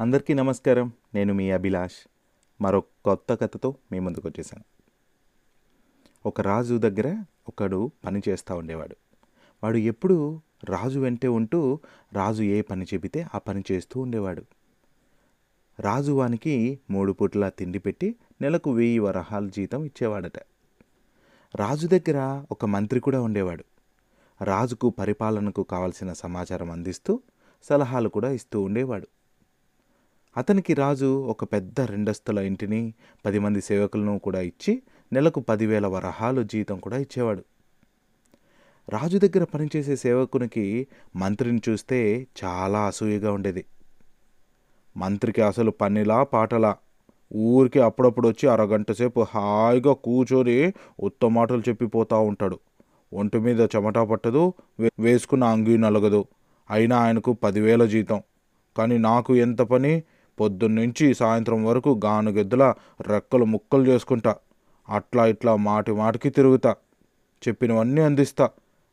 అందరికీ నమస్కారం. నేను మీ అభిలాష్. మరో కొత్త కథతో మీ ముందుకు వచ్చేసాను. ఒక రాజు దగ్గర ఒకడు పని చేస్తూ ఉండేవాడు. వాడు ఎప్పుడూ రాజు వెంటే ఉంటూ రాజు ఏ పని చెబితే ఆ పని చేస్తూ ఉండేవాడు. రాజు వానికి మూడు పూట్ల తిండి పెట్టి నెలకు వెయ్యి వరహాల జీతం ఇచ్చేవాడట. రాజు దగ్గర ఒక మంత్రి కూడా ఉండేవాడు. రాజుకు పరిపాలనకు కావలసిన సమాచారం అందిస్తూ సలహాలు కూడా ఇస్తూ ఉండేవాడు. అతనికి రాజు ఒక పెద్ద రెండస్తుల ఇంటిని పది మంది సేవకులను కూడా ఇచ్చి నెలకు పదివేల వరహాలు జీతం కూడా ఇచ్చేవాడు. రాజు దగ్గర పనిచేసే సేవకునికి మంత్రిని చూస్తే చాలా అసూయగా ఉండేది. మంత్రికి అసలు పనిలా పాటలా. ఊరికి అప్పుడప్పుడు వచ్చి అరగంట సేపు హాయిగా కూర్చొని ఉత్తమాటలు చెప్పిపోతూ ఉంటాడు. ఒంటి మీద చెమట పట్టదు వేసుకున్న అంగీ నలగదు. అయినా ఆయనకు పదివేల జీతం. కానీ నాకు ఎంత పని? పొద్దున్నుంచి సాయంత్రం వరకు గానుగెద్దుల రెక్కలు ముక్కలు చేసుకుంటా. అట్లా ఇట్లా మాటి మాటికి తిరుగుతా. చెప్పినవన్నీ అందిస్తా.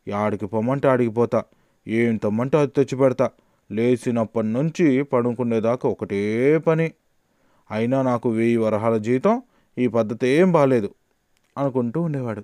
యాడికి పొమ్మంటే ఆడికి పోతా. ఏం తమ్మంటే అది తెచ్చి పెడతా. లేచినప్పటి నుంచి పడుకునేదాకా ఒకటే పని. అయినా నాకు వెయ్యి వరహాల జీతం ఈ పద్ధతి ఏం బాగాలేదు అనుకుంటూ ఉండేవాడు.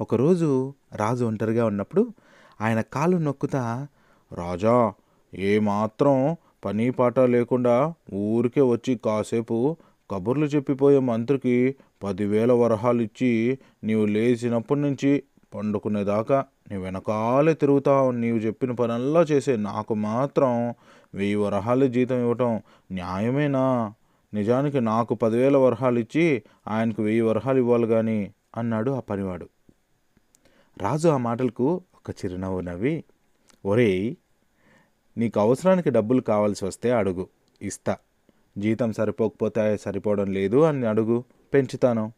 ఒకరోజు రాజు ఒంటరిగా ఉన్నప్పుడు ఆయన కాలు నొక్కుతా రాజా ఏమాత్రం పని పాట లేకుండా ఊరికే వచ్చి కాసేపు కబుర్లు చెప్పిపోయే మంత్రికి పదివేల వరహాలు ఇచ్చి నీవు లేచినప్పటి నుంచి పండుకునేదాకా నీ వెనకాలే తిరుగుతావు నీవు చెప్పిన పనల్లా చేసే నాకు మాత్రం వెయ్యి వరహాలు జీతం ఇవ్వటం న్యాయమేనా? నిజానికి నాకు పదివేల వరహాలు ఇచ్చి ఆయనకు వెయ్యి వరహాలు ఇవ్వాలి కానీ అన్నాడు ఆ పనివాడు. రాజు ఆ మాటలకు ఒక చిరునవ్వు నవ్వి ఒరేయ్ నీకు అవసరానికి డబ్బులు కావాల్సి వస్తే అడుగు. ఇస్తా. జీతం సరిపోకపోతే సరిపోవడం లేదు అని అడుగు. పెంచుతాను.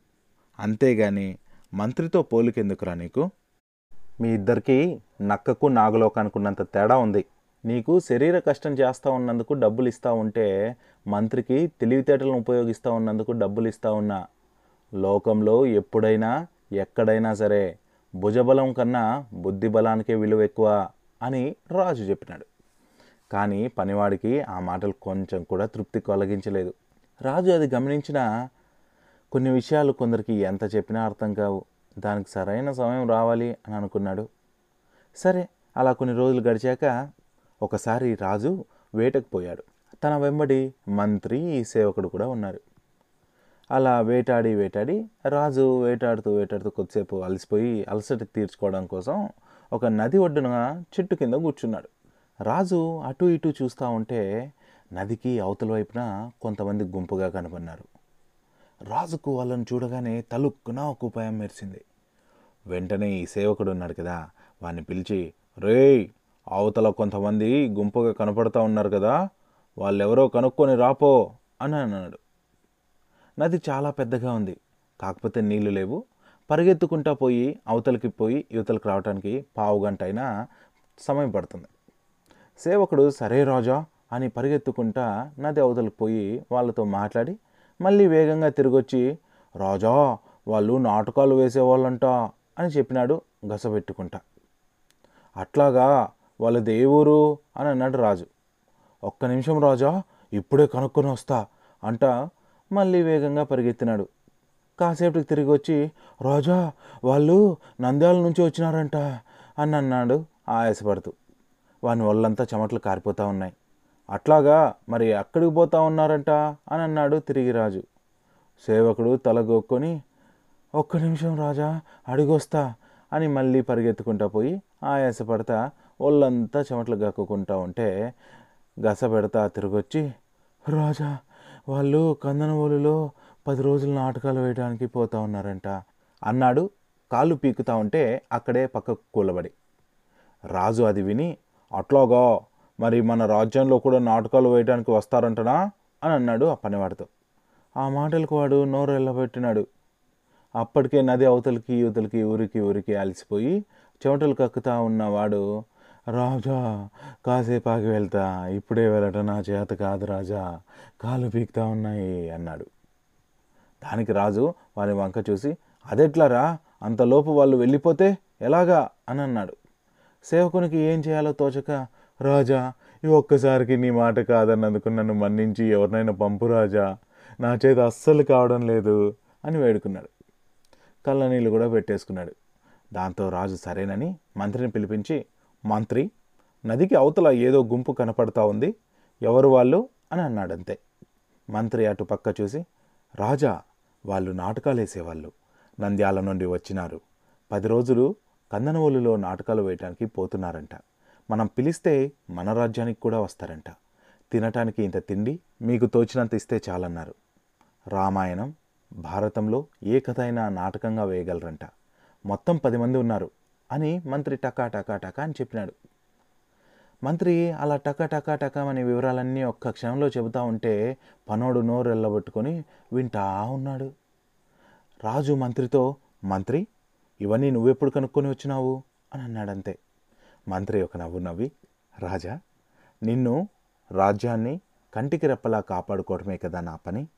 అంతేగాని మంత్రితో పోలికెందుకురా నీకు? మీ ఇద్దరికి నక్కకు నాగులోకి అనుకున్నంత తేడా ఉంది. నీకు శరీర కష్టం చేస్తూ ఉన్నందుకు డబ్బులు ఇస్తూ ఉంటే మంత్రికి తెలివితేటలను ఉపయోగిస్తూ ఉన్నందుకు డబ్బులు ఇస్తూ ఉన్నా. లోకంలో ఎప్పుడైనా ఎక్కడైనా సరే భుజబలం కన్నా బుద్ధి బలానికే విలువ ఎక్కువ అని రాజు చెప్పినాడు. కానీ పనివాడికి ఆ మాటలు కొంచెం కూడా తృప్తి కలిగించలేదు. రాజు అది గమనించిన కొన్ని విషయాలు కొందరికి ఎంత చెప్పినా అర్థం కావు. దానికి సరైన సమయం రావాలి అని అనుకున్నాడు. సరే అలా కొన్ని రోజులు గడిచాక ఒకసారి రాజు వేటకు పోయాడు. తన వెంబడి మంత్రి సేవకుడు కూడా ఉన్నారు. అలా వేటాడి వేటాడి రాజు వేటాడుతూ వేటాడుతూ కొద్దిసేపు అలసిపోయి అలసట తీర్చుకోవడం కోసం ఒక నది ఒడ్డున చెట్టు కింద కూర్చున్నాడు. రాజు అటు ఇటు చూస్తూ ఉంటే నదికి అవతల వైపున కొంతమంది గుంపుగా కనపడినారు రాజుకు వాళ్ళని చూడగానే తలుక్కున ఒక ఉపాయం మెరిసింది. వెంటనే ఈ సేవకుడు ఉన్నాడు కదా వాడిని పిలిచి రేయ్ అవతల కొంతమంది గుంపుగా కనపడుతూ ఉన్నారు కదా వాళ్ళెవరో కనుక్కొని రాపో అని అన్నాడు. నది చాలా పెద్దగా ఉంది కాకపోతే నీళ్ళు లేవు. పరిగెత్తుకుంటా పోయి అవతలికి పోయి యువతలకు రావడానికి పావు గంట అయినా సమయం పడుతుంది. సేవకుడు సరే రాజా అని పరిగెత్తుకుంటా నది అవతలకు పోయి వాళ్ళతో మాట్లాడి మళ్ళీ వేగంగా తిరిగొచ్చి రాజా వాళ్ళు నాటకాలు వేసేవాళ్ళంట అని చెప్పినాడు గసపెట్టుకుంటా అట్లాగా వాళ్ళ దేవురు అని అన్నాడు రాజు. ఒక్క నిమిషం రాజా ఇప్పుడే కనుక్కొని వస్తా అంట మళ్ళీ వేగంగా పరిగెత్తినాడు. కాసేపటికి తిరిగి వచ్చి రాజా వాళ్ళు నంద్యాల నుంచి వచ్చినారంట అని అన్నాడు ఆయాసపడుతూ. వాని ఒళ్ళంతా చెమటలు కారిపోతూ ఉన్నాయి. అట్లాగా మరి అక్కడికి పోతా ఉన్నారంట? అని అన్నాడు తిరిగి రాజు. సేవకుడు తలగొక్కొని ఒక్క నిమిషం రాజా అడిగొస్తా అని మళ్ళీ పరిగెత్తుకుంటా పోయి ఆయాసపడతా ఒళ్ళంతా చెమటలు గక్కుకుంటా ఉంటే గస పెడతా తిరిగొచ్చి రాజా వాళ్ళు కందనవోలులో పది రోజులు నాటకాలు వేయడానికి పోతా ఉన్నారంట అన్నాడు. కాళ్ళు పీకుతా ఉంటే అక్కడే పక్కకు కూలబడి. రాజు అది విని అట్లాగా మరి మన రాజ్యంలో కూడా నాటకాలు వేయడానికి వస్తారంటనా? అని అన్నాడు ఆ పనివాడితో. ఆ మాటలకు వాడు నోరు ఎల్లబెట్టినాడు. అప్పటికే నది అవతలికి యువతలకి ఊరికి ఊరికి అలసిపోయి చెమటలు కక్కుతా ఉన్నవాడు రాజా కాసేపాకి వెళ్తా. ఇప్పుడే వెళ్ళటం నా చేత కాదు రాజా. కాలు పీకుతా ఉన్నాయి అన్నాడు. దానికి రాజు వారి వంక చూసి అదెట్లారా? అంతలోపు వాళ్ళు వెళ్ళిపోతే ఎలాగా? అని అన్నాడు. సేవకునికి ఏం చేయాలో తోచక రాజా ఈ ఒక్కసారికి నీ మాట కాదన్నందుకు నన్ను మన్నించి ఎవరినైనా పంపు రాజా. నా చేత అస్సలు కావడం లేదు అని వేడుకున్నాడు. కళ్ళ నీళ్ళు కూడా పెట్టేసుకున్నాడు. దాంతో రాజు సరేనని మంత్రిని పిలిపించి మంత్రి నదికి అవతల ఏదో గుంపు కనపడతా ఉంది. ఎవరు వాళ్ళు? అని అన్నాడంతే. మంత్రి అటు పక్క చూసి రాజా వాళ్ళు నాటకాలు వేసేవాళ్ళు నంద్యాల నుండి వచ్చినారు. పది రోజులు కందనవోలులో నాటకాలు వేయటానికి పోతున్నారంట. మనం పిలిస్తే మన రాజ్యానికి కూడా వస్తారంట. తినటానికి ఇంత తిండి మీకు తోచినంత ఇస్తే చాలన్నారు. రామాయణం భారతంలో ఏ కథ అయినా నాటకంగా వేయగలరంట. మొత్తం పది మంది ఉన్నారు అని మంత్రి టకా టకా టకా అని చెప్పినాడు. మంత్రి అలా టకా టకా టకా అనే వివరాలన్నీ ఒక్క క్షణంలో చెబుతా ఉంటే పనోడు నోరు ఎల్లబట్టుకొని వింటా ఉన్నాడు. రాజు మంత్రితో మంత్రి ఇవన్నీ నువ్వెప్పుడు కనుక్కొని వచ్చినావు? అని అన్నాడంతే. మంత్రి ఒక నవ్వు నవ్వి రాజా నిన్ను రాజ్యాన్ని కంటికి రెప్పలా కాపాడుకోవటమే కదా నా పని?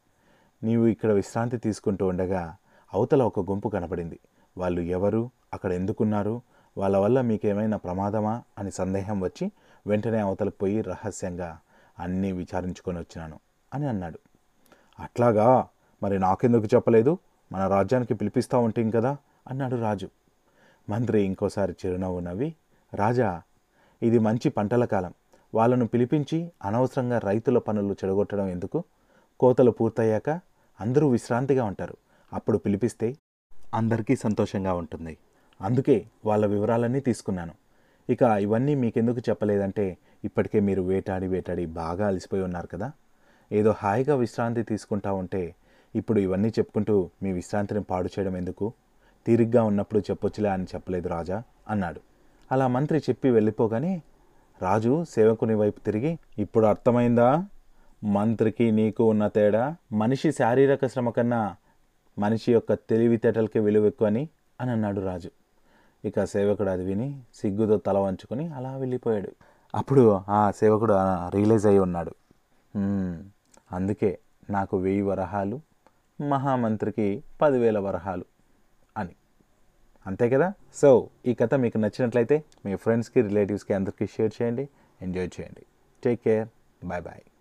నీవు ఇక్కడ విశ్రాంతి తీసుకుంటూ ఉండగా అవతల ఒక గుంపు కనపడింది వాళ్ళు ఎవరు? అక్కడ ఎందుకున్నారు? వాళ్ళ వల్ల మీకేమైనా ప్రమాదమా? అని సందేహం వచ్చి వెంటనే అవతలకు పోయి రహస్యంగా అన్నీ విచారించుకొని వచ్చినాను అని అన్నాడు. అట్లాగా? మరి నాకెందుకు చెప్పలేదు? మన రాజ్యానికి పిలిపిస్తూ ఉంటాం కదా? అన్నాడు రాజు. మంత్రి ఇంకోసారి చిరునవ్వు నవ్వి రాజా ఇది మంచి పంటల కాలం. వాళ్ళను పిలిపించి అనవసరంగా రైతుల పనులు చెడగొట్టడం ఎందుకు? కోతలు పూర్తయ్యాక అందరూ విశ్రాంతిగా ఉంటారు. అప్పుడు పిలిపిస్తే అందరికీ సంతోషంగా ఉంటుంది. అందుకే వాళ్ళ వివరాలన్నీ తీసుకున్నాను. ఇక ఇవన్నీ మీకెందుకు చెప్పలేదంటే ఇప్పటికే మీరు వేటాడి వేటాడి బాగా అలసిపోయి ఉన్నారు కదా. ఏదో హాయిగా విశ్రాంతి తీసుకుంటా ఉంటే ఇప్పుడు ఇవన్నీ చెప్పుకుంటూ మీ విశ్రాంతిని పాడు చేయడం ఎందుకు? తీరిగ్గా ఉన్నప్పుడు చెప్పొచ్చులే అని చెప్పలేదు రాజా అన్నాడు. అలా మంత్రి చెప్పి వెళ్ళిపోగానే రాజు సేవకుని వైపు తిరిగి ఇప్పుడు అర్థమైందా? మంత్రికి నీకు ఉన్న తేడా? మనిషి శారీరక శ్రమ కన్నా మనిషి యొక్క తెలివితేటలకి విలువ ఎక్కువ అని అని అన్నాడు రాజు. ఇక సేవకుడు అది విని సిగ్గుతో తల వంచుకొని అలా వెళ్ళిపోయాడు. అప్పుడు ఆ సేవకుడు రియలైజ్ అయి ఉన్నాడు. అందుకే నాకు వెయ్యి వరహాలు మహామంత్రికి పదివేల వరహాలు అంతే కదా? సో ఈ కథ మీకు నచ్చినట్లయితే మీ ఫ్రెండ్స్కి రిలేటివ్స్కి అందరికీ షేర్ చేయండి. ఎంజాయ్ చేయండి. Take care bye bye